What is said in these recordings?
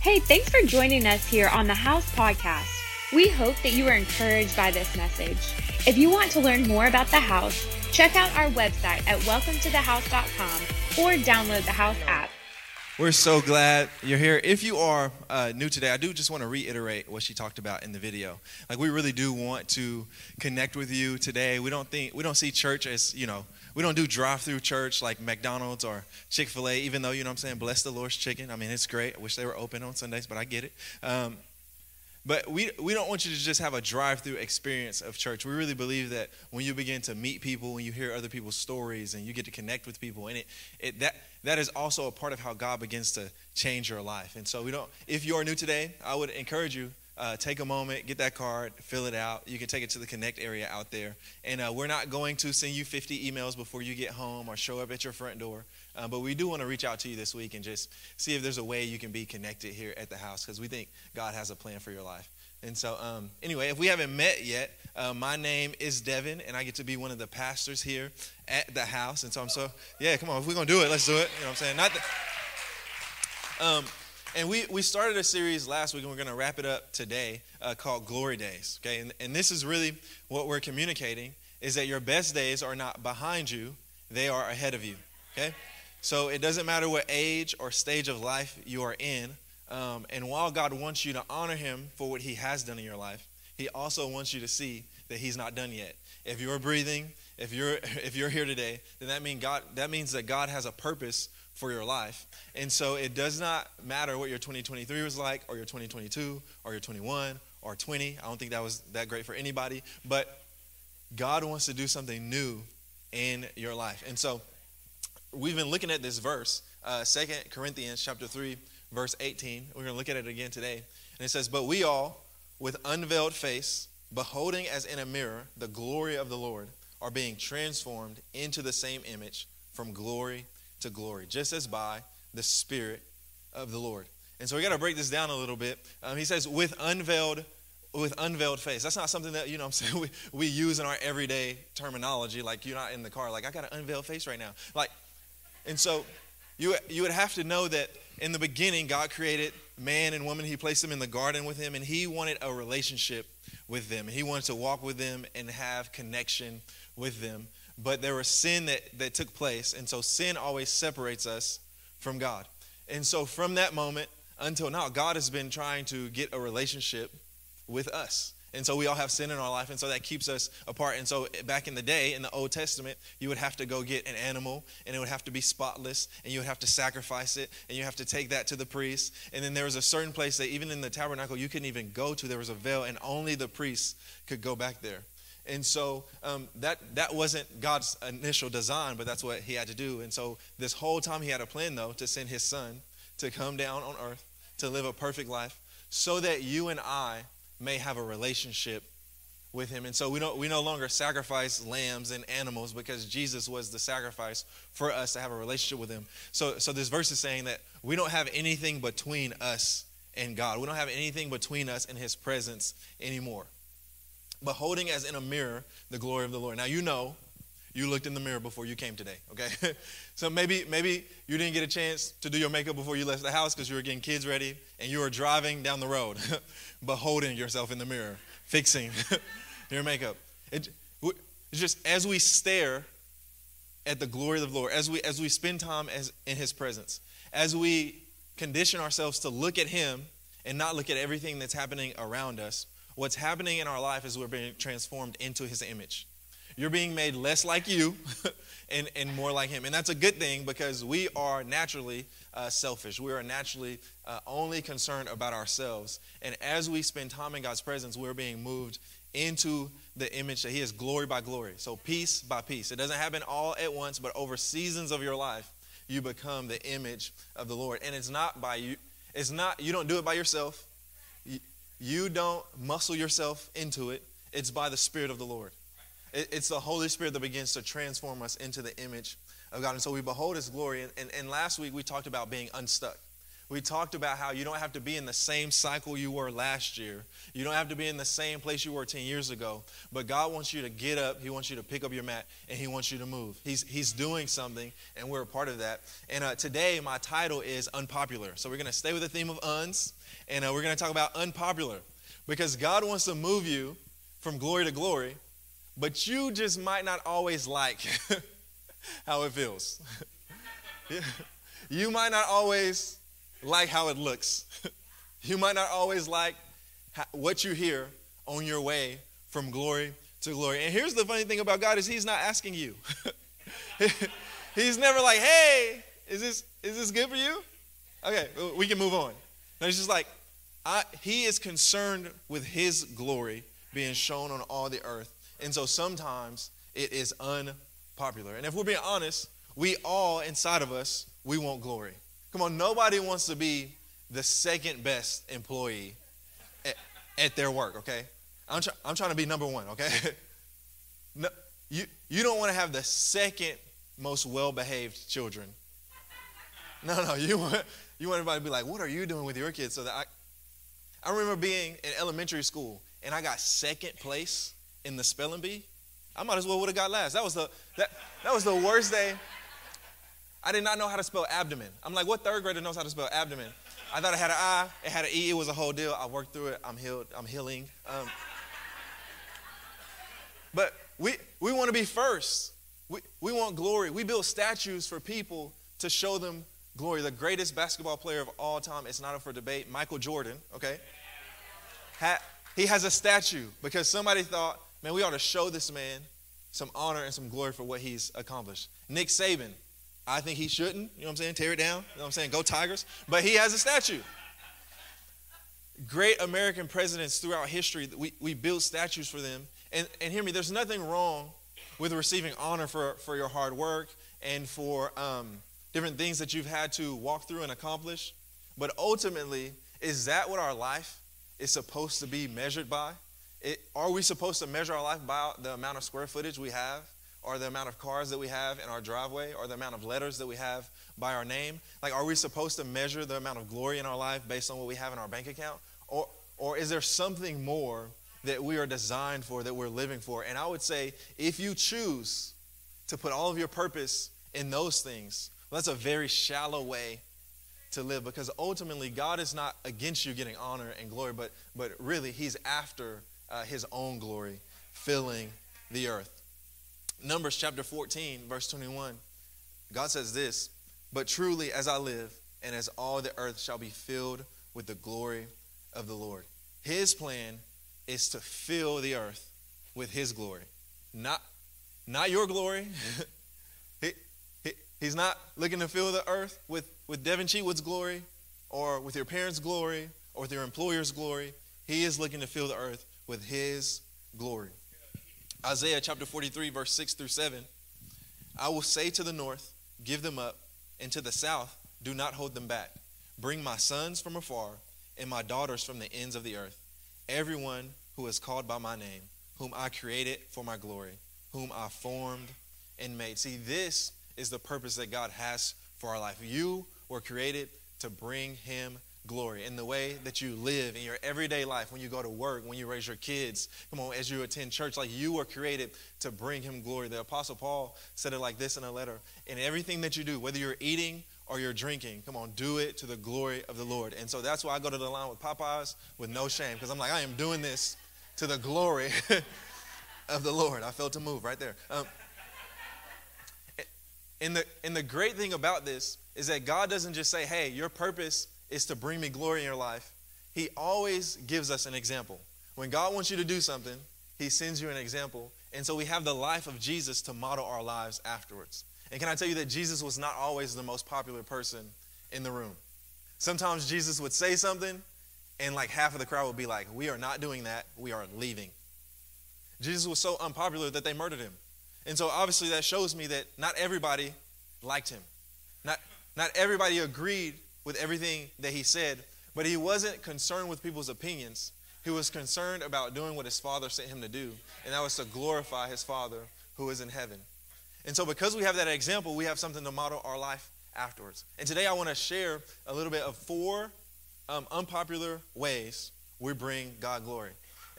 Hey, thanks for joining us here on the House Podcast. We hope that you are encouraged by this message. If you want to learn more about the house, check out our website at welcometothehouse.com or download the House app. We're so glad you're here. If you are uh, new today, I do just want to reiterate what she talked about in the video. Like we really do want to connect with you today. We don't think we don't see church as you know we don't do drive-through church like McDonald's or Chick-fil-A. Even though you know what I'm saying, bless the Lord's chicken. I mean it's great. I wish they were open on Sundays, but I get it. Um, but we, we don't want you to just have a drive through experience of church. We really believe that when you begin to meet people, when you hear other people's stories, and you get to connect with people, and it, it, that, that is also a part of how God begins to change your life. And so we don't, if you are new today, I would encourage you, uh, take a moment, get that card, fill it out. You can take it to the Connect area out there. And uh, we're not going to send you 50 emails before you get home or show up at your front door. Uh, but we do want to reach out to you this week and just see if there's a way you can be connected here at the house because we think God has a plan for your life. And so, um, anyway, if we haven't met yet, uh, my name is Devyn, and I get to be one of the pastors here at the house. And so I'm so, yeah, come on, if we're going to do it, let's do it. You know what I'm saying? Not um, and we, we started a series last week, and we're going to wrap it up today uh, called Glory Days. Okay, and, and this is really what we're communicating is that your best days are not behind you, they are ahead of you. Okay? So it doesn't matter what age or stage of life you are in. Um, and while God wants you to honor Him for what He has done in your life, He also wants you to see that He's not done yet. If you're breathing, if you're if you're here today, then that means God that means that God has a purpose for your life. And so it does not matter what your 2023 was like, or your 2022, or your 21, or 20. I don't think that was that great for anybody, but God wants to do something new in your life. And so we've been looking at this verse, uh, 2 Corinthians chapter 3, verse 18. We're going to look at it again today. And it says, But we all, with unveiled face, beholding as in a mirror the glory of the Lord, are being transformed into the same image from glory to glory, just as by the Spirit of the Lord. And so we got to break this down a little bit. Um, he says, with unveiled with unveiled face. That's not something that, you know I'm saying, we, we use in our everyday terminology. Like you're not in the car, like, I got an unveiled face right now. Like, and so you, you would have to know that in the beginning, God created man and woman. He placed them in the garden with him, and he wanted a relationship with them. He wanted to walk with them and have connection with them. But there was sin that, that took place, and so sin always separates us from God. And so from that moment until now, God has been trying to get a relationship with us. And so we all have sin in our life, and so that keeps us apart. And so back in the day, in the Old Testament, you would have to go get an animal, and it would have to be spotless, and you would have to sacrifice it, and you have to take that to the priest. And then there was a certain place that even in the tabernacle you couldn't even go to. There was a veil, and only the priest could go back there. And so um, that that wasn't God's initial design, but that's what He had to do. And so this whole time He had a plan, though, to send His Son to come down on earth to live a perfect life, so that you and I may have a relationship with him. And so we don't we no longer sacrifice lambs and animals because Jesus was the sacrifice for us to have a relationship with him. So so this verse is saying that we don't have anything between us and God. We don't have anything between us and his presence anymore. Beholding as in a mirror the glory of the Lord. Now you know you looked in the mirror before you came today, okay? so maybe maybe you didn't get a chance to do your makeup before you left the house because you were getting kids ready and you were driving down the road, beholding yourself in the mirror, fixing your makeup. It, it's just as we stare at the glory of the Lord, as we as we spend time as, in His presence, as we condition ourselves to look at Him and not look at everything that's happening around us, what's happening in our life is we're being transformed into His image. You're being made less like you and, and more like Him. And that's a good thing because we are naturally uh, selfish. We are naturally uh, only concerned about ourselves. And as we spend time in God's presence, we're being moved into the image that He is glory by glory. So, piece by piece. It doesn't happen all at once, but over seasons of your life, you become the image of the Lord. And it's not by you, it's not, you don't do it by yourself. You, you don't muscle yourself into it. It's by the Spirit of the Lord. It's the Holy Spirit that begins to transform us into the image of God. And so we behold His glory. And, and, and last week we talked about being unstuck. we talked about how you don't have to be in the same cycle you were last year. You don't have to be in the same place you were 10 years ago. But God wants you to get up, He wants you to pick up your mat, and He wants you to move. He's, he's doing something, and we're a part of that. And uh, today, my title is Unpopular. So we're going to stay with the theme of uns, and uh, we're going to talk about unpopular. Because God wants to move you from glory to glory, but you just might not always like how it feels. you might not always like how it looks. you might not always like what you hear on your way from glory to glory. And here's the funny thing about God is he's not asking you. he's never like, "Hey, is this is this good for you?" Okay, we can move on. No, he's just like, I, he is concerned with his glory being shown on all the earth. And so sometimes it is unpopular. And if we're being honest, we all inside of us, we want glory. Come on, nobody wants to be the second best employee at, at their work, okay? I'm, try, I'm trying to be number one, okay? no, you, you don't want to have the second most well behaved children. No, no, you want, you want everybody to be like, what are you doing with your kids? So that I, I remember being in elementary school and I got second place in the spelling bee. I might as well would have got last. That was the that, that was the worst day I did not know how to spell abdomen. I'm like, what third grader knows how to spell abdomen? I thought it had an I, it had an E, it was a whole deal. I worked through it. I'm healed. I'm healing. Um, but we, we want to be first. We, we want glory. We build statues for people to show them glory. The greatest basketball player of all time, it's not up for debate, Michael Jordan, okay? He has a statue because somebody thought, man, we ought to show this man some honor and some glory for what he's accomplished. Nick Saban, I think he shouldn't, you know what I'm saying? Tear it down, you know what I'm saying? Go Tigers. But he has a statue. Great American presidents throughout history, we, we build statues for them. And, and hear me, there's nothing wrong with receiving honor for, for your hard work and for um, different things that you've had to walk through and accomplish. But ultimately, is that what our life is supposed to be measured by? It, are we supposed to measure our life by the amount of square footage we have? or the amount of cars that we have in our driveway or the amount of letters that we have by our name? Like, are we supposed to measure the amount of glory in our life based on what we have in our bank account? Or, or is there something more that we are designed for, that we're living for? And I would say, if you choose to put all of your purpose in those things, well, that's a very shallow way to live because ultimately God is not against you getting honor and glory, but, but really He's after uh, His own glory filling the earth. Numbers chapter 14, verse 21, God says this But truly, as I live, and as all the earth shall be filled with the glory of the Lord. His plan is to fill the earth with His glory, not, not your glory. he, he, he's not looking to fill the earth with, with Devyn Cheatwood's glory or with your parents' glory or with your employer's glory. He is looking to fill the earth with His glory. Isaiah chapter 43, verse 6 through 7. I will say to the north, Give them up, and to the south, Do not hold them back. Bring my sons from afar, and my daughters from the ends of the earth. Everyone who is called by my name, whom I created for my glory, whom I formed and made. See, this is the purpose that God has for our life. You were created to bring Him glory in the way that you live in your everyday life when you go to work when you raise your kids come on as you attend church like you were created to bring him glory. The apostle paul said it like this in a letter in everything that you do whether you're eating or you're drinking come on do it to the glory of the lord. And so that's why i go to the line with popeyes with no shame because i'm like i am doing this to the glory of the lord. I felt to move right there. Um, and the and the great thing about this is that god doesn't just say hey your purpose is to bring me glory in your life, He always gives us an example. When God wants you to do something, He sends you an example. And so we have the life of Jesus to model our lives afterwards. And can I tell you that Jesus was not always the most popular person in the room? Sometimes Jesus would say something, and like half of the crowd would be like, We are not doing that, we are leaving. Jesus was so unpopular that they murdered him. And so obviously that shows me that not everybody liked him. Not, not everybody agreed with everything that he said, but he wasn't concerned with people's opinions. He was concerned about doing what his father sent him to do, and that was to glorify his father who is in heaven. And so, because we have that example, we have something to model our life afterwards. And today I want to share a little bit of four um, unpopular ways we bring God glory.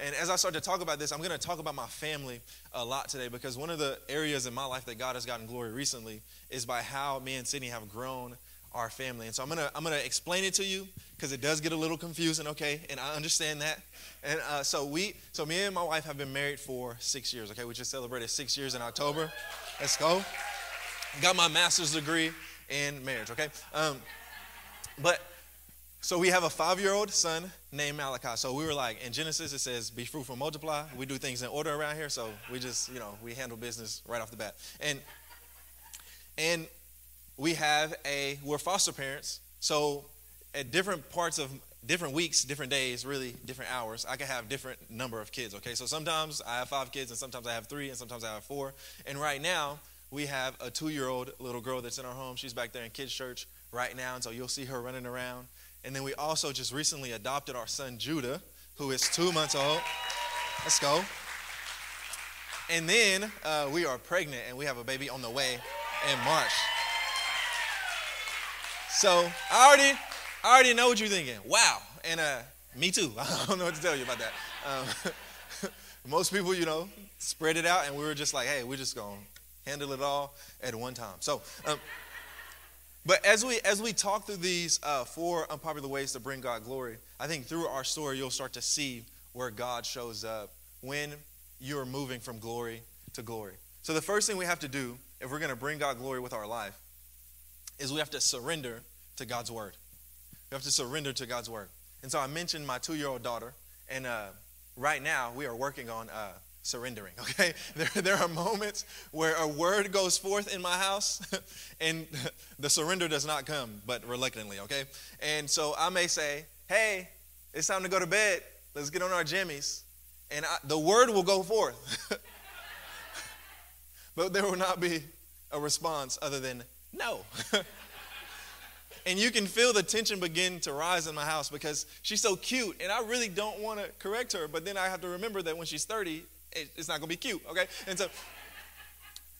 And as I start to talk about this, I'm going to talk about my family a lot today because one of the areas in my life that God has gotten glory recently is by how me and Sydney have grown our family. And so I'm going to I'm to explain it to you because it does get a little confusing, okay? And I understand that. And uh, so we so me and my wife have been married for 6 years, okay? We just celebrated 6 years in October. Let's go. Got my master's degree in marriage, okay? Um, but so we have a five-year-old son named Malachi. So we were like, in Genesis it says, "Be fruitful, multiply." We do things in order around here, so we just, you know, we handle business right off the bat. And and we have a we're foster parents, so at different parts of different weeks, different days, really different hours, I can have different number of kids. Okay, so sometimes I have five kids, and sometimes I have three, and sometimes I have four. And right now we have a two-year-old little girl that's in our home. She's back there in kids' church right now, and so you'll see her running around. And then we also just recently adopted our son Judah, who is two months old. Let's go. And then uh, we are pregnant and we have a baby on the way in March. So I already, I already know what you're thinking. Wow. And uh, me too. I don't know what to tell you about that. Um, most people, you know, spread it out, and we were just like, hey, we're just gonna handle it all at one time. So. Um, but as we as we talk through these uh, four unpopular ways to bring God glory, I think through our story you'll start to see where God shows up when you're moving from glory to glory. So the first thing we have to do if we're going to bring God glory with our life is we have to surrender to God's word. We have to surrender to God's word. And so I mentioned my two-year-old daughter, and uh, right now we are working on uh, surrendering, okay? There, there are moments where a word goes forth in my house and the surrender does not come, but reluctantly, okay? And so I may say, hey, it's time to go to bed. Let's get on our jimmies. And I, the word will go forth. but there will not be a response other than no. And you can feel the tension begin to rise in my house because she's so cute and I really don't want to correct her, but then I have to remember that when she's 30, it's not gonna be cute, okay? And so,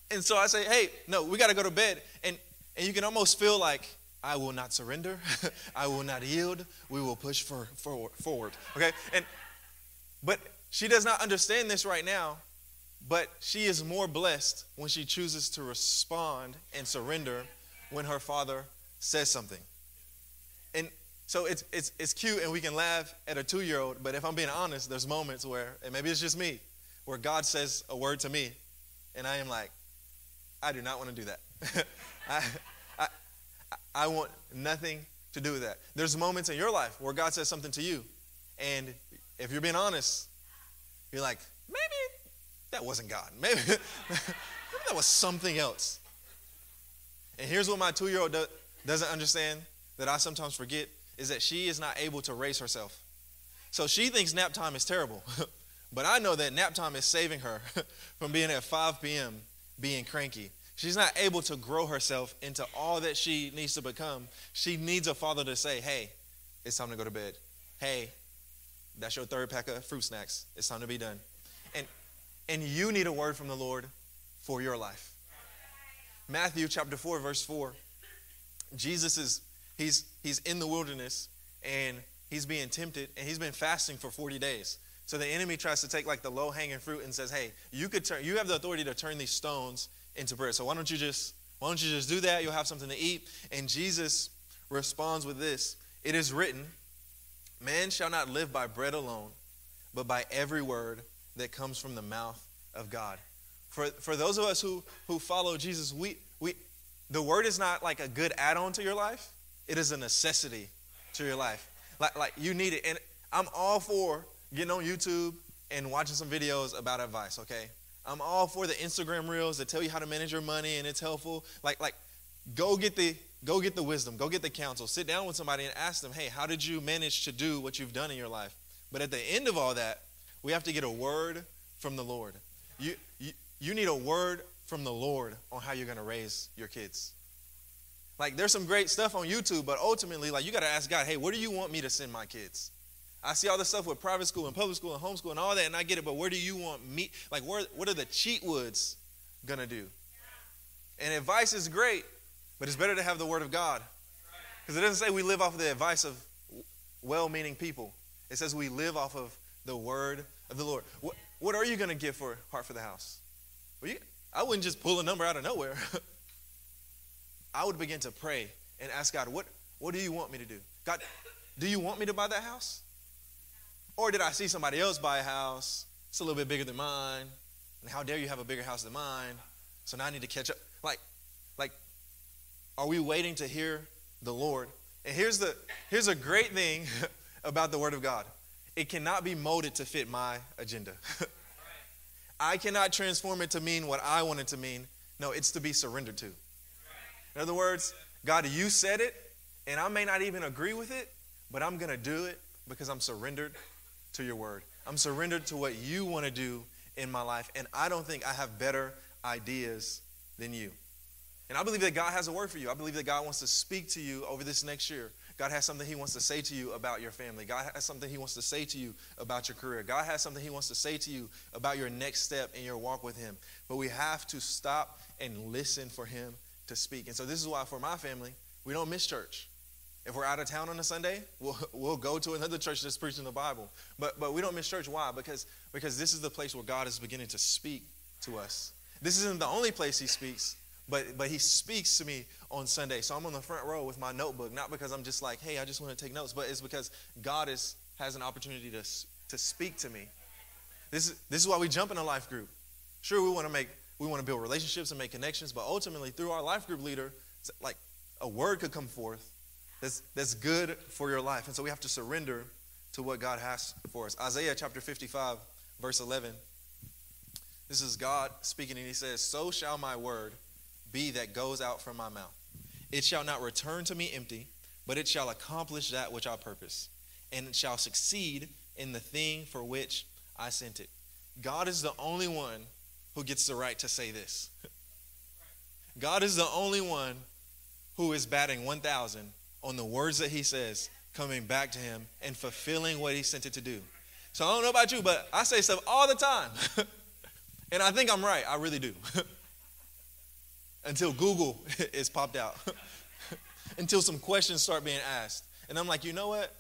and so I say, hey, no, we gotta go to bed. And and you can almost feel like I will not surrender, I will not yield, we will push for, forward, forward, okay? And but she does not understand this right now, but she is more blessed when she chooses to respond and surrender when her father says something. And so it's, it's, it's cute and we can laugh at a two year old, but if I'm being honest, there's moments where, and maybe it's just me, where God says a word to me, and I am like, I do not want to do that. I, I, I want nothing to do with that. There's moments in your life where God says something to you, and if you're being honest, you're like, maybe that wasn't God. Maybe, maybe that was something else. And here's what my two year old do, doesn't understand that I sometimes forget is that she is not able to raise herself. So she thinks nap time is terrible. But I know that nap time is saving her from being at 5 p.m. being cranky. She's not able to grow herself into all that she needs to become. She needs a father to say, hey, it's time to go to bed. Hey, that's your third pack of fruit snacks. It's time to be done. And, and you need a word from the Lord for your life. Matthew chapter 4, verse 4. Jesus is, he's, he's in the wilderness and he's being tempted and he's been fasting for 40 days. So the enemy tries to take like the low hanging fruit and says, "Hey, you could turn. You have the authority to turn these stones into bread. So why don't you just why don't you just do that? You'll have something to eat." And Jesus responds with this: "It is written, man shall not live by bread alone, but by every word that comes from the mouth of God." For for those of us who who follow Jesus, we we the word is not like a good add-on to your life. It is a necessity to your life. Like like you need it. And I'm all for getting on YouTube and watching some videos about advice, okay? I'm all for the Instagram reels that tell you how to manage your money and it's helpful. Like, like, go get the go get the wisdom, go get the counsel. Sit down with somebody and ask them, hey, how did you manage to do what you've done in your life? But at the end of all that, we have to get a word from the Lord. You you, you need a word from the Lord on how you're gonna raise your kids. Like there's some great stuff on YouTube, but ultimately, like you gotta ask God, hey, where do you want me to send my kids? I see all this stuff with private school and public school and homeschool and all that, and I get it, but where do you want me? Like, where, what are the Cheatwoods gonna do? And advice is great, But it's better to have the Word of God. Because it doesn't say we live off of the advice of well meaning people, it says we live off of the Word of the Lord. What, what are you going to give for Heart for the House? Well, you, I wouldn't just pull a number out of nowhere. I would begin to pray and ask God, what, what do you want me to do? God, do you want me to buy that house? Or did I see somebody else buy a house? It's a little bit bigger than mine. And how dare you have a bigger house than mine? So now I need to catch up. Like, like, are we waiting to hear the Lord? And here's the here's a great thing about the Word of God. It cannot be molded to fit my agenda. I cannot transform it to mean what I want it to mean. No, it's to be surrendered to. In other words, God, you said it, and I may not even agree with it, but I'm going to do it because I'm surrendered to your word. I'm surrendered to what you want to do in my life, and I don't think I have better ideas than you. And I believe that God has a word for you. I believe that God wants to speak to you over this next year. God has something He wants to say to you about your family. God has something He wants to say to you about your career. God has something He wants to say to you about your next step in your walk with Him. But we have to stop and listen for Him to speak. And so this is why for my family, we don't miss church. If we're out of town on a Sunday, we'll, we'll go to another church that's preaching the Bible. But, but we don't miss church. Why? Because, because this is the place where God is beginning to speak to us. This isn't the only place He speaks, but, but He speaks to me on Sunday. So I'm on the front row with my notebook, not because I'm just like, hey, I just want to take notes, but it's because God is, has an opportunity to, to speak to me. This is, this is why we jump in a life group. Sure, we want to make we want to build relationships and make connections, but ultimately, through our life group leader, like a word could come forth that's, that's good for your life. And so we have to surrender to what God has for us. Isaiah chapter 55, verse 11. This is God speaking, and he says, So shall my word be that goes out from my mouth. It shall not return to me empty, but it shall accomplish that which I purpose, and it shall succeed in the thing for which I sent it. God is the only one who gets the right to say this. God is the only one who is batting 1,000 on the words that he says coming back to him and fulfilling what he sent it to do. So I don't know about you, but I say stuff all the time. and I think I'm right. I really do. Until Google is popped out. Until some questions start being asked. And I'm like, you know what?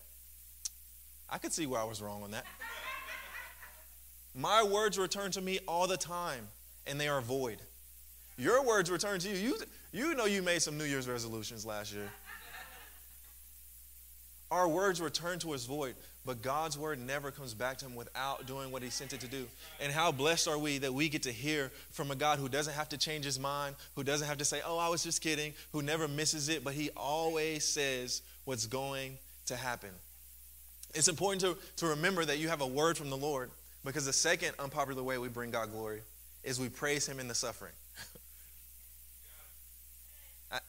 I could see where I was wrong on that. My words return to me all the time, and they are void. Your words return to you. You, you know you made some New Year's resolutions last year. Our words return to us void, but God's word never comes back to him without doing what he sent it to do. And how blessed are we that we get to hear from a God who doesn't have to change his mind, who doesn't have to say, oh, I was just kidding, who never misses it, but he always says what's going to happen. It's important to, to remember that you have a word from the Lord because the second unpopular way we bring God glory is we praise Him in the suffering. I,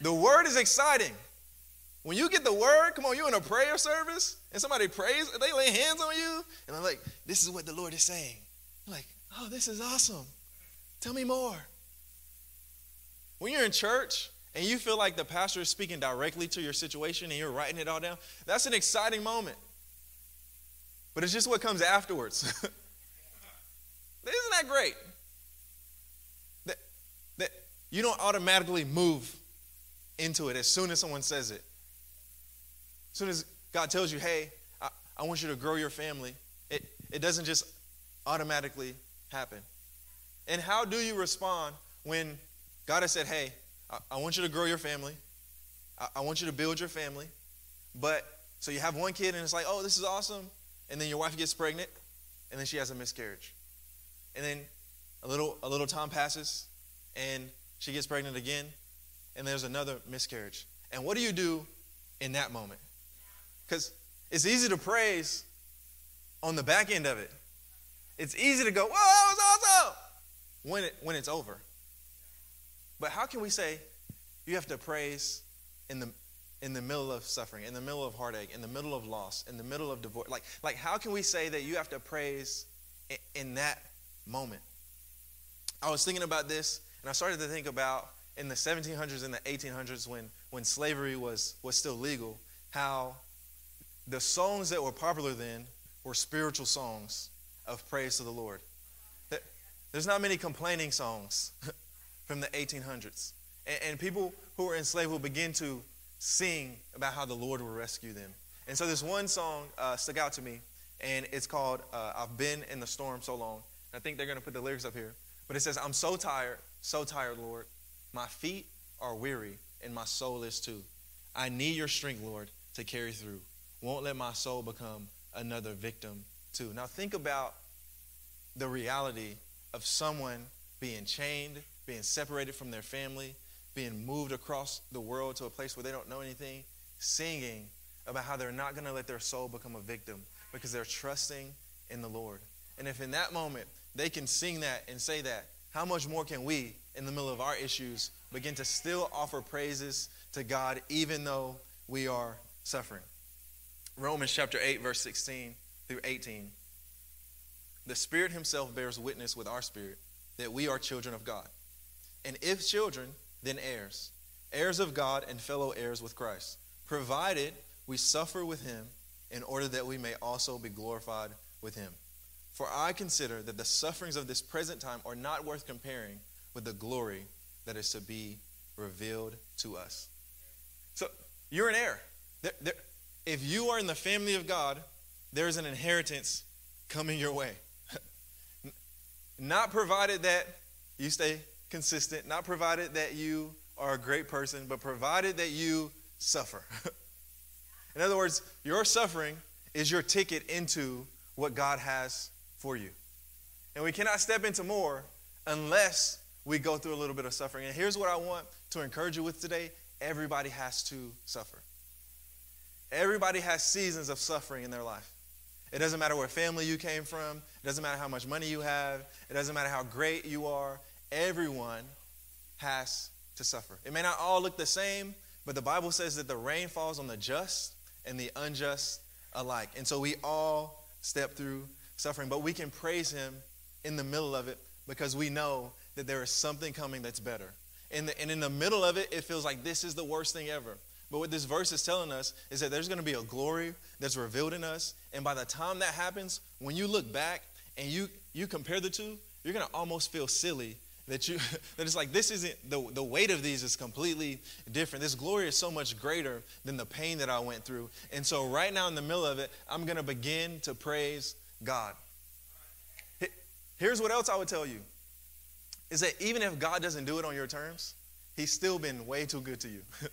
the word is exciting. When you get the word, come on, you're in a prayer service and somebody prays, they lay hands on you, and I'm like, this is what the Lord is saying. I'm like, oh, this is awesome. Tell me more. When you're in church and you feel like the pastor is speaking directly to your situation and you're writing it all down, that's an exciting moment. But it's just what comes afterwards. Isn't that great? That, that you don't automatically move into it as soon as someone says it. As soon as God tells you, hey, I, I want you to grow your family, it, it doesn't just automatically happen. And how do you respond when God has said, hey, I, I want you to grow your family, I, I want you to build your family, but so you have one kid and it's like, oh, this is awesome and then your wife gets pregnant, and then she has a miscarriage. And then a little, a little time passes, and she gets pregnant again, and there's another miscarriage. And what do you do in that moment? Because it's easy to praise on the back end of it. It's easy to go, whoa, that was awesome, when, it, when it's over. But how can we say you have to praise in the in the middle of suffering, in the middle of heartache, in the middle of loss, in the middle of divorce? Like, like how can we say that you have to praise in, in that moment? I was thinking about this, and I started to think about in the 1700s and the 1800s when, when slavery was, was still legal, how the songs that were popular then were spiritual songs of praise to the Lord. There's not many complaining songs from the 1800s. And, people who were enslaved will begin to sing about how the Lord will rescue them. And so this one song uh, stuck out to me, and it's called uh, I've Been in the Storm So Long. I think they're going to put the lyrics up here. But it says, I'm so tired, so tired, Lord. My feet are weary, and my soul is too. I need your strength, Lord, to carry through. Won't let my soul become another victim, too. Now, think about the reality of someone being chained, being separated from their family, being moved across the world to a place where they don't know anything, singing about how they're not going to let their soul become a victim because they're trusting in the Lord. And if in that moment they can sing that and say that, how much more can we, in the middle of our issues, begin to still offer praises to God even though we are suffering? Romans chapter 8, verse 16 through 18. The Spirit Himself bears witness with our spirit that we are children of God. And if children, then heirs, heirs of God and fellow heirs with Christ, provided we suffer with Him in order that we may also be glorified with Him. For I consider that the sufferings of this present time are not worth comparing with the glory that is to be revealed to us. So you're an heir. There, there, if you are in the family of God, there is an inheritance coming your way. not provided that you stay consistent, not provided that you are a great person, but provided that you suffer. in other words, your suffering is your ticket into what God has for you. And we cannot step into more unless we go through a little bit of suffering. And here's what I want to encourage you with today everybody has to suffer. Everybody has seasons of suffering in their life. It doesn't matter what family you came from, it doesn't matter how much money you have, it doesn't matter how great you are. Everyone has to suffer. It may not all look the same, but the Bible says that the rain falls on the just and the unjust alike. And so we all step through suffering, but we can praise Him in the middle of it because we know that there is something coming that's better. In the, and in the middle of it, it feels like this is the worst thing ever. But what this verse is telling us is that there's going to be a glory that's revealed in us. And by the time that happens, when you look back and you, you compare the two, you're going to almost feel silly that you that it's like this isn't the, the weight of these is completely different this glory is so much greater than the pain that i went through and so right now in the middle of it i'm going to begin to praise God. Here's what else I would tell you is that even if God doesn't do it on your terms, He's still been way too good to you.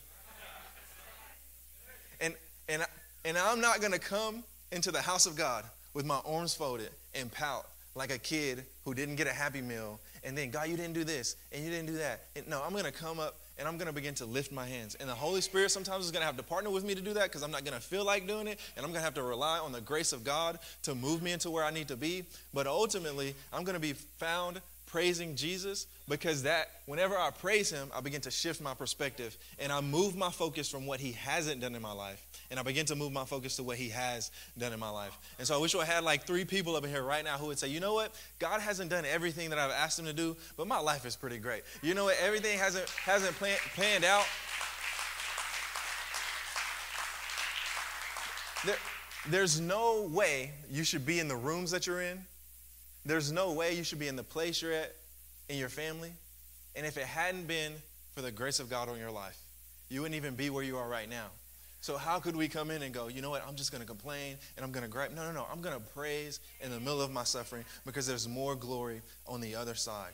and, and, I'm not going to come into the house of God with my arms folded and pout like a kid who didn't get a happy meal and then, God, you didn't do this and you didn't do that. And no, I'm going to come up and I'm going to begin to lift my hands. And the Holy Spirit sometimes is going to have to partner with me to do that because I'm not going to feel like doing it. And I'm going to have to rely on the grace of God to move me into where I need to be. But ultimately, I'm going to be found praising Jesus because that whenever I praise him, I begin to shift my perspective and I move my focus from what he hasn't done in my life and I begin to move my focus to what he has done in my life. And so I wish I had like three people up in here right now who would say, "You know what? God hasn't done everything that I've asked him to do, but my life is pretty great. You know what? Everything hasn't hasn't plan, planned out. There, there's no way you should be in the rooms that you're in there's no way you should be in the place you're at in your family. And if it hadn't been for the grace of God on your life, you wouldn't even be where you are right now. So how could we come in and go, you know what, I'm just going to complain and I'm going to gripe? No, no, no. I'm going to praise in the middle of my suffering because there's more glory on the other side.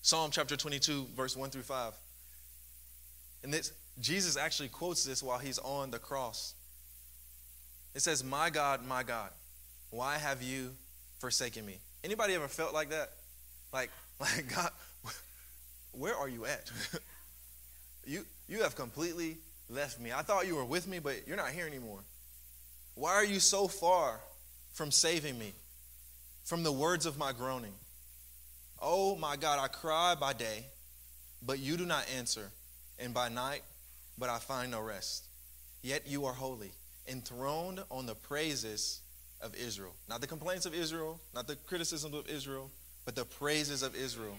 Psalm chapter 22, verse 1 through 5. And this, Jesus actually quotes this while he's on the cross. It says, My God, my God, why have you forsaken me. Anybody ever felt like that? Like, like God, where are you at? you you have completely left me. I thought you were with me, but you're not here anymore. Why are you so far from saving me? From the words of my groaning. Oh my God, I cry by day, but you do not answer, and by night, but I find no rest. Yet you are holy, enthroned on the praises of Israel. Not the complaints of Israel, not the criticisms of Israel, but the praises of Israel.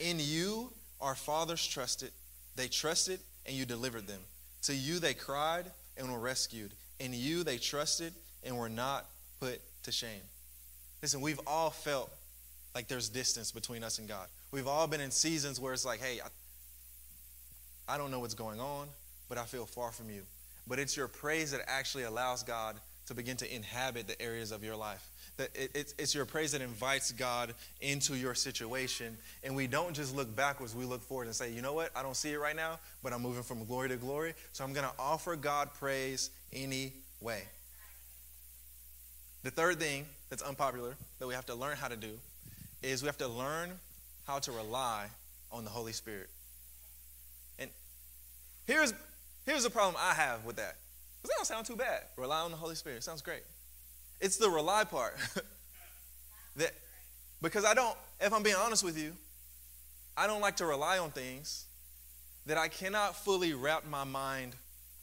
In you our fathers trusted. They trusted and you delivered them. To you they cried and were rescued. In you they trusted and were not put to shame. Listen, we've all felt like there's distance between us and God. We've all been in seasons where it's like, hey, I, I don't know what's going on, but I feel far from you. But it's your praise that actually allows God to begin to inhabit the areas of your life. That it, it's your praise that invites God into your situation. And we don't just look backwards, we look forward and say, you know what? I don't see it right now, but I'm moving from glory to glory. So I'm going to offer God praise anyway. The third thing that's unpopular that we have to learn how to do is we have to learn how to rely on the Holy Spirit. And here's, here's the problem I have with that. Because that don't sound too bad. Rely on the Holy Spirit. Sounds great. It's the rely part. that because I don't, if I'm being honest with you, I don't like to rely on things that I cannot fully wrap my mind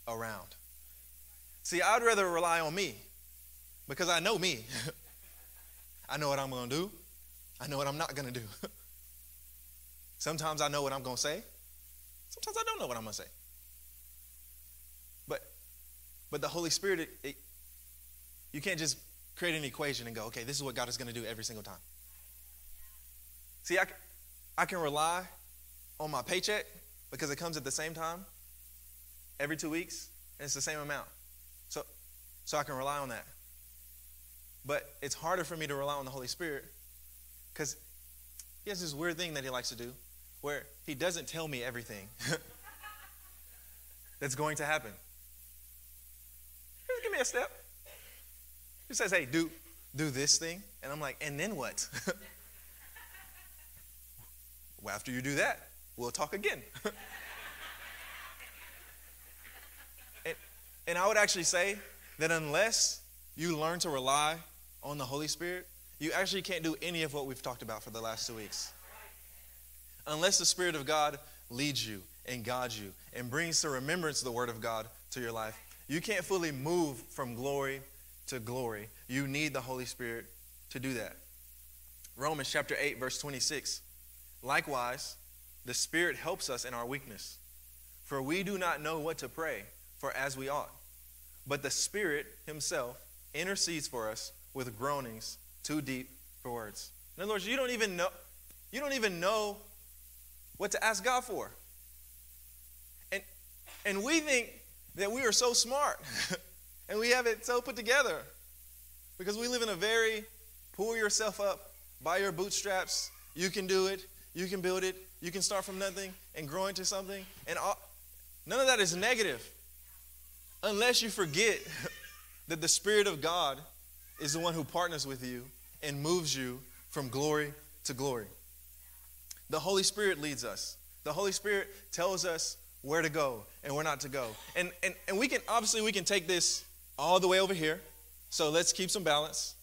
around. See, I'd rather rely on me because I know me. I know what I'm going to do. I know what I'm not going to do. Sometimes I know what I'm going to say. Sometimes I don't know what I'm going to say. But, the Holy Spirit, it, it, you can't just create an equation and go, okay, this is what God is going to do every single time. See, I, I can rely on my paycheck because it comes at the same time every two weeks and it's the same amount. So, so I can rely on that. But it's harder for me to rely on the Holy Spirit because he has this weird thing that he likes to do where he doesn't tell me everything that's going to happen. Give me a step. He says, hey, do, do this thing. And I'm like, and then what? well, after you do that, we'll talk again. and, and I would actually say that unless you learn to rely on the Holy Spirit, you actually can't do any of what we've talked about for the last two weeks. Unless the Spirit of God leads you and guides you and brings to remembrance the Word of God to your life, you can't fully move from glory to glory. You need the Holy Spirit to do that. Romans chapter 8, verse 26. Likewise, the Spirit helps us in our weakness, for we do not know what to pray for as we ought. But the Spirit Himself intercedes for us with groanings too deep for words. In other words, you don't even know, you don't even know what to ask God for. And, and we think that we are so smart and we have it so put together because we live in a very pull yourself up by your bootstraps. You can do it, you can build it, you can start from nothing and grow into something. And all, none of that is negative unless you forget that the Spirit of God is the one who partners with you and moves you from glory to glory. The Holy Spirit leads us. The Holy Spirit tells us where to go and where not to go. And, and, and we can, obviously, we can take this all the way over here. So let's keep some balance.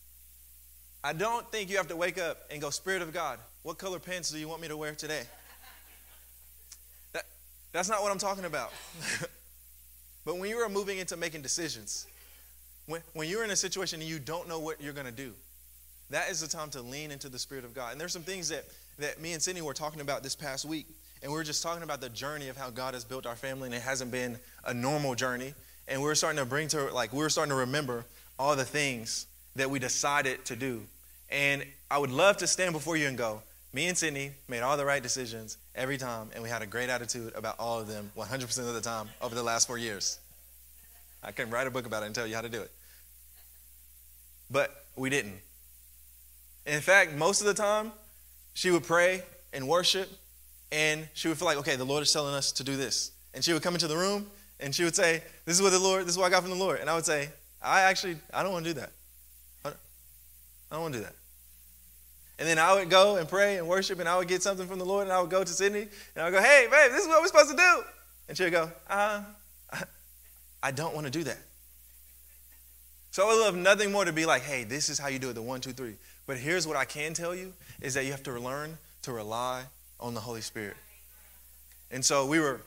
I don't think you have to wake up and go, Spirit of God, what color pants do you want me to wear today? That, that's not what I'm talking about. but when you are moving into making decisions, when, when you're in a situation and you don't know what you're going to do, that is the time to lean into the Spirit of God. And there's some things that, that me and Sydney were talking about this past week. And we were just talking about the journey of how God has built our family, and it hasn't been a normal journey. And we were starting to bring to, like, we were starting to remember all the things that we decided to do. And I would love to stand before you and go, me and Sydney made all the right decisions every time, and we had a great attitude about all of them 100% of the time over the last four years. I can write a book about it and tell you how to do it. But we didn't. In fact, most of the time, she would pray and worship, and she would feel like, okay, the Lord is telling us to do this. And she would come into the room and she would say, This is what the Lord, this is what I got from the Lord. And I would say, I actually, I don't want to do that. I don't want to do that. And then I would go and pray and worship, and I would get something from the Lord, and I would go to Sydney, and I would go, Hey, babe, this is what we're supposed to do. And she would go, Uh, I don't want to do that. So I would love nothing more to be like, hey, this is how you do it, the one, two, three. But here's what I can tell you is that you have to learn to rely on the Holy Spirit. And so we were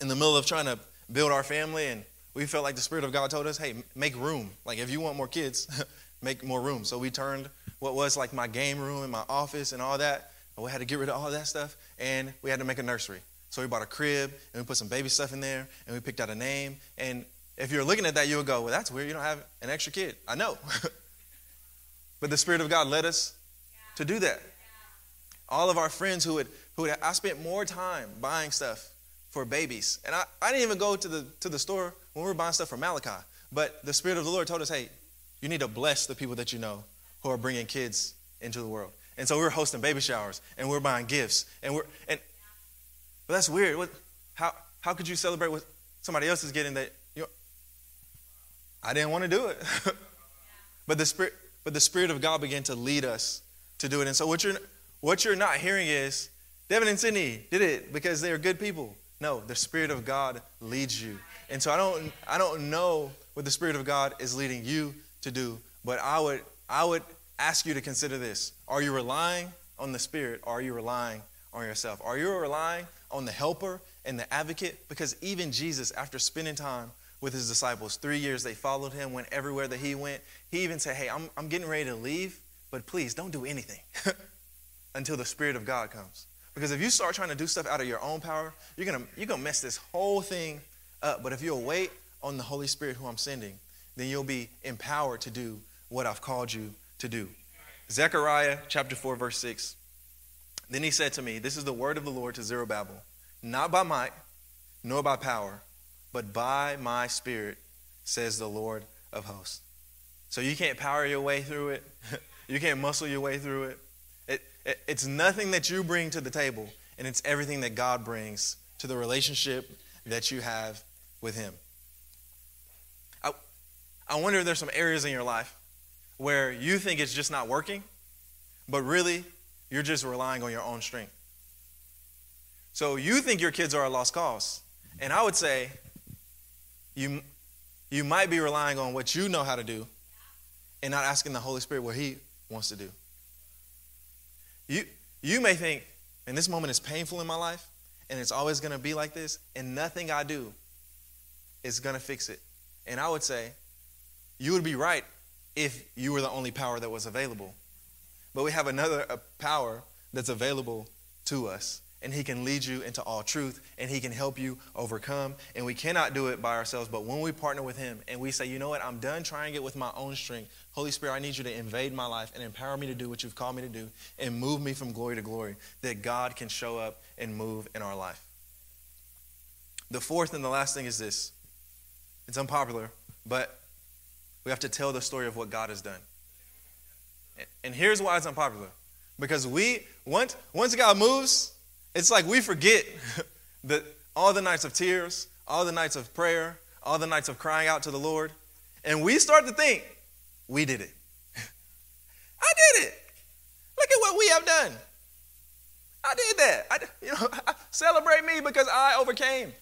in the middle of trying to build our family, and we felt like the Spirit of God told us, hey, make room. Like, if you want more kids, make more room. So we turned what was like my game room and my office and all that, we had to get rid of all that stuff, and we had to make a nursery. So we bought a crib, and we put some baby stuff in there, and we picked out a name. And if you're looking at that, you would go, well, that's weird. You don't have an extra kid. I know. but the Spirit of God led us to do that. All of our friends who would, who would, I spent more time buying stuff for babies. And I, I didn't even go to the, to the store when we were buying stuff for Malachi. But the Spirit of the Lord told us, hey, you need to bless the people that you know who are bringing kids into the world. And so we were hosting baby showers and we are buying gifts. And we're, and but that's weird. What, how, how could you celebrate what somebody else is getting that, you know, I didn't want to do it. but the Spirit, but the Spirit of God began to lead us to do it. And so what you're, what you're not hearing is, Devyn and Sydney did it because they are good people. No, the Spirit of God leads you. And so I don't, I don't know what the Spirit of God is leading you to do, but I would, I would ask you to consider this. Are you relying on the Spirit or are you relying on yourself? Are you relying on the helper and the advocate? Because even Jesus, after spending time with his disciples, three years they followed him, went everywhere that he went. He even said, Hey, I'm, I'm getting ready to leave, but please don't do anything until the Spirit of God comes. Because if you start trying to do stuff out of your own power, you're gonna you're gonna mess this whole thing up. But if you'll wait on the Holy Spirit who I'm sending, then you'll be empowered to do what I've called you to do. Zechariah chapter 4, verse 6. Then he said to me, This is the word of the Lord to Zerubbabel, not by might, nor by power, but by my spirit, says the Lord of hosts. So you can't power your way through it, you can't muscle your way through it. It's nothing that you bring to the table, and it's everything that God brings to the relationship that you have with Him. I, I wonder if there's some areas in your life where you think it's just not working, but really you're just relying on your own strength. So you think your kids are a lost cause. And I would say you, you might be relying on what you know how to do and not asking the Holy Spirit what He wants to do. You, you may think, and this moment is painful in my life, and it's always going to be like this, and nothing I do is going to fix it. And I would say, you would be right if you were the only power that was available. But we have another power that's available to us and He can lead you into all truth and He can help you overcome. And we cannot do it by ourselves, but when we partner with Him and we say, you know what, I'm done trying it with my own strength. Holy Spirit, I need you to invade my life and empower me to do what you've called me to do and move me from glory to glory, that God can show up and move in our life. The fourth and the last thing is this it's unpopular, but we have to tell the story of what God has done. And here's why it's unpopular. Because we, once, once God moves, it's like we forget that all the nights of tears, all the nights of prayer, all the nights of crying out to the Lord, and we start to think, we did it. I did it. Look at what we have done. I did that. I, you know, celebrate me because I overcame.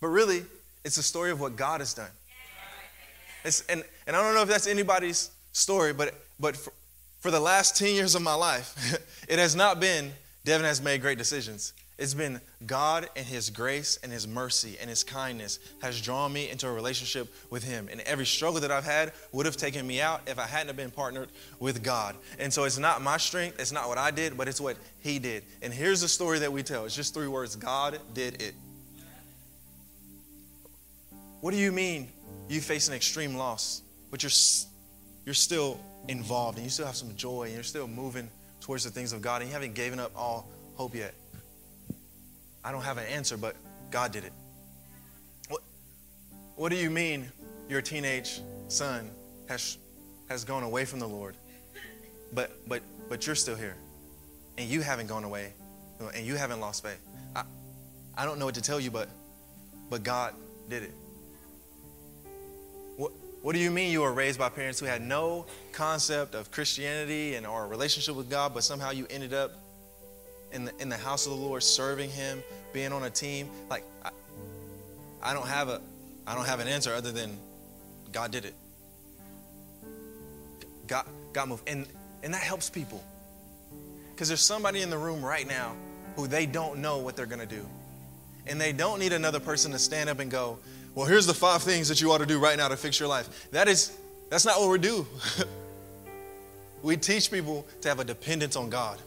But really, it's a story of what God has done. It's, and, and I don't know if that's anybody's story, but, but for, for the last 10 years of my life, it has not been Devyn has made great decisions. It's been God and His grace and His mercy and His kindness has drawn me into a relationship with Him. And every struggle that I've had would have taken me out if I hadn't been partnered with God. And so it's not my strength, it's not what I did, but it's what He did. And here's the story that we tell it's just three words God did it. What do you mean you face an extreme loss, but you're, you're still involved and you still have some joy and you're still moving? Towards the things of God and you haven't given up all hope yet? I don't have an answer, but God did it. What, what do you mean your teenage son has, has gone away from the Lord, but, but, but you're still here and you haven't gone away and you haven't lost faith? I, I don't know what to tell you, but, but God did it. What do you mean you were raised by parents who had no concept of Christianity and or a relationship with God, but somehow you ended up in the, in the house of the Lord, serving Him, being on a team? Like, I, I don't have a, I don't have an answer other than God did it. God, God moved, and and that helps people because there's somebody in the room right now who they don't know what they're gonna do, and they don't need another person to stand up and go, well, here's the five things that you ought to do right now to fix your life. That is, that's not what we do. we teach people to have a dependence on God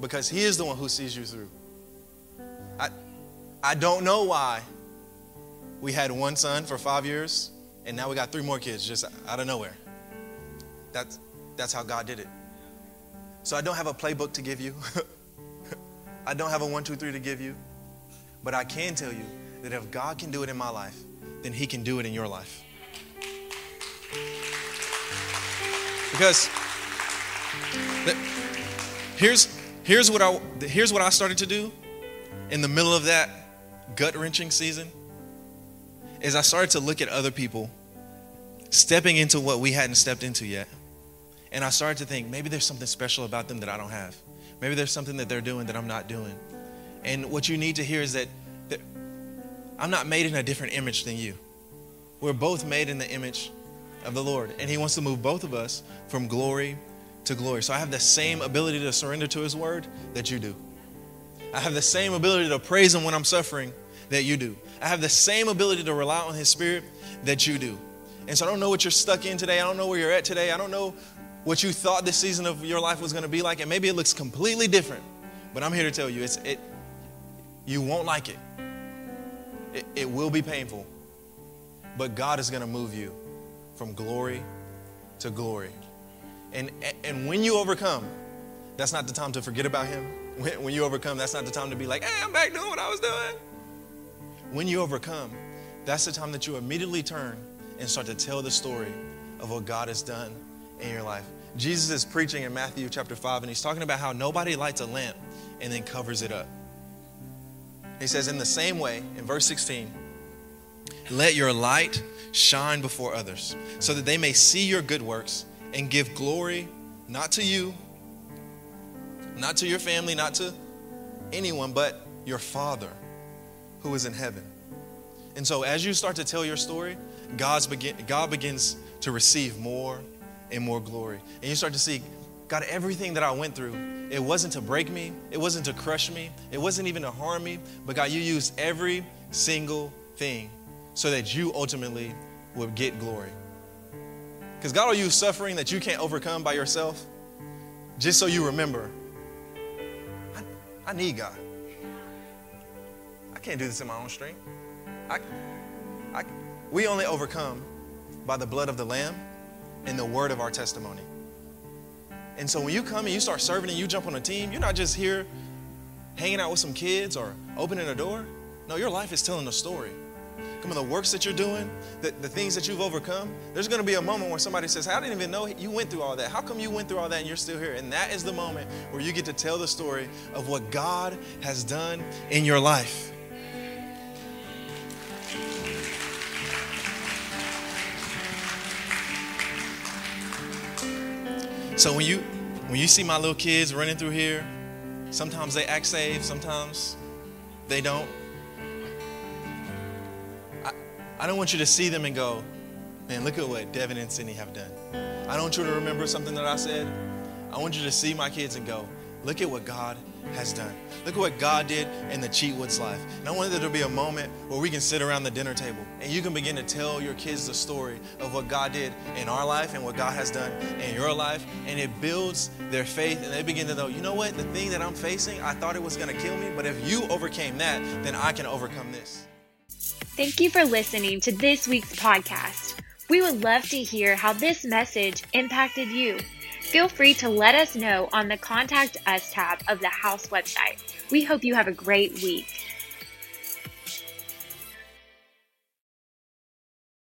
because He is the one who sees you through. I, I don't know why we had one son for five years and now we got three more kids just out of nowhere. That's, that's how God did it. So I don't have a playbook to give you. I don't have a one, two, three to give you. But I can tell you that if God can do it in my life, then He can do it in your life. Because here's, here's, what I, here's what I started to do in the middle of that gut wrenching season is I started to look at other people stepping into what we hadn't stepped into yet. And I started to think maybe there's something special about them that I don't have. Maybe there's something that they're doing that I'm not doing. And what you need to hear is that, that I'm not made in a different image than you. We're both made in the image of the Lord. And He wants to move both of us from glory to glory. So I have the same ability to surrender to His word that you do. I have the same ability to praise Him when I'm suffering that you do. I have the same ability to rely on His Spirit that you do. And so I don't know what you're stuck in today. I don't know where you're at today. I don't know what you thought this season of your life was going to be like. And maybe it looks completely different. But I'm here to tell you, it's, it, you won't like it. It, it will be painful. But God is going to move you from glory to glory. And, and when you overcome, that's not the time to forget about Him. When, when you overcome, that's not the time to be like, hey, I'm back doing what I was doing. When you overcome, that's the time that you immediately turn and start to tell the story of what God has done in your life. Jesus is preaching in Matthew chapter 5, and he's talking about how nobody lights a lamp and then covers it up. He says, in the same way, in verse 16, let your light shine before others, so that they may see your good works and give glory not to you, not to your family, not to anyone, but your Father who is in heaven. And so, as you start to tell your story, God's begin, God begins to receive more and more glory. And you start to see, God, everything that I went through, it wasn't to break me, it wasn't to crush me, it wasn't even to harm me, but God, you used every single thing so that you ultimately would get glory. Because God will use suffering that you can't overcome by yourself just so you remember I, I need God. I can't do this in my own strength. I, I, we only overcome by the blood of the Lamb and the word of our testimony. And so when you come and you start serving and you jump on a team, you're not just here hanging out with some kids or opening a door. No, your life is telling a story. Come on, the works that you're doing, the, the things that you've overcome, there's going to be a moment where somebody says, I didn't even know you went through all that. How come you went through all that and you're still here? And that is the moment where you get to tell the story of what God has done in your life. So when you when you see my little kids running through here, sometimes they act saved, sometimes they don't. I don't want you to see them and go, man, look at what Devyn and Cindy have done. I don't want you to remember something that I said. I want you to see my kids and go, look at what God has done. Look at what God did in the Cheatwoods life. And I want there to be a moment where we can sit around the dinner table and you can begin to tell your kids the story of what God did in our life and what God has done in your life. And it builds their faith and they begin to know, you know what? The thing that I'm facing, I thought it was going to kill me, but if you overcame that, then I can overcome this. Thank you for listening to this week's podcast. We would love to hear how this message impacted you. Feel free to let us know on the Contact Us tab of the House website. We hope you have a great week.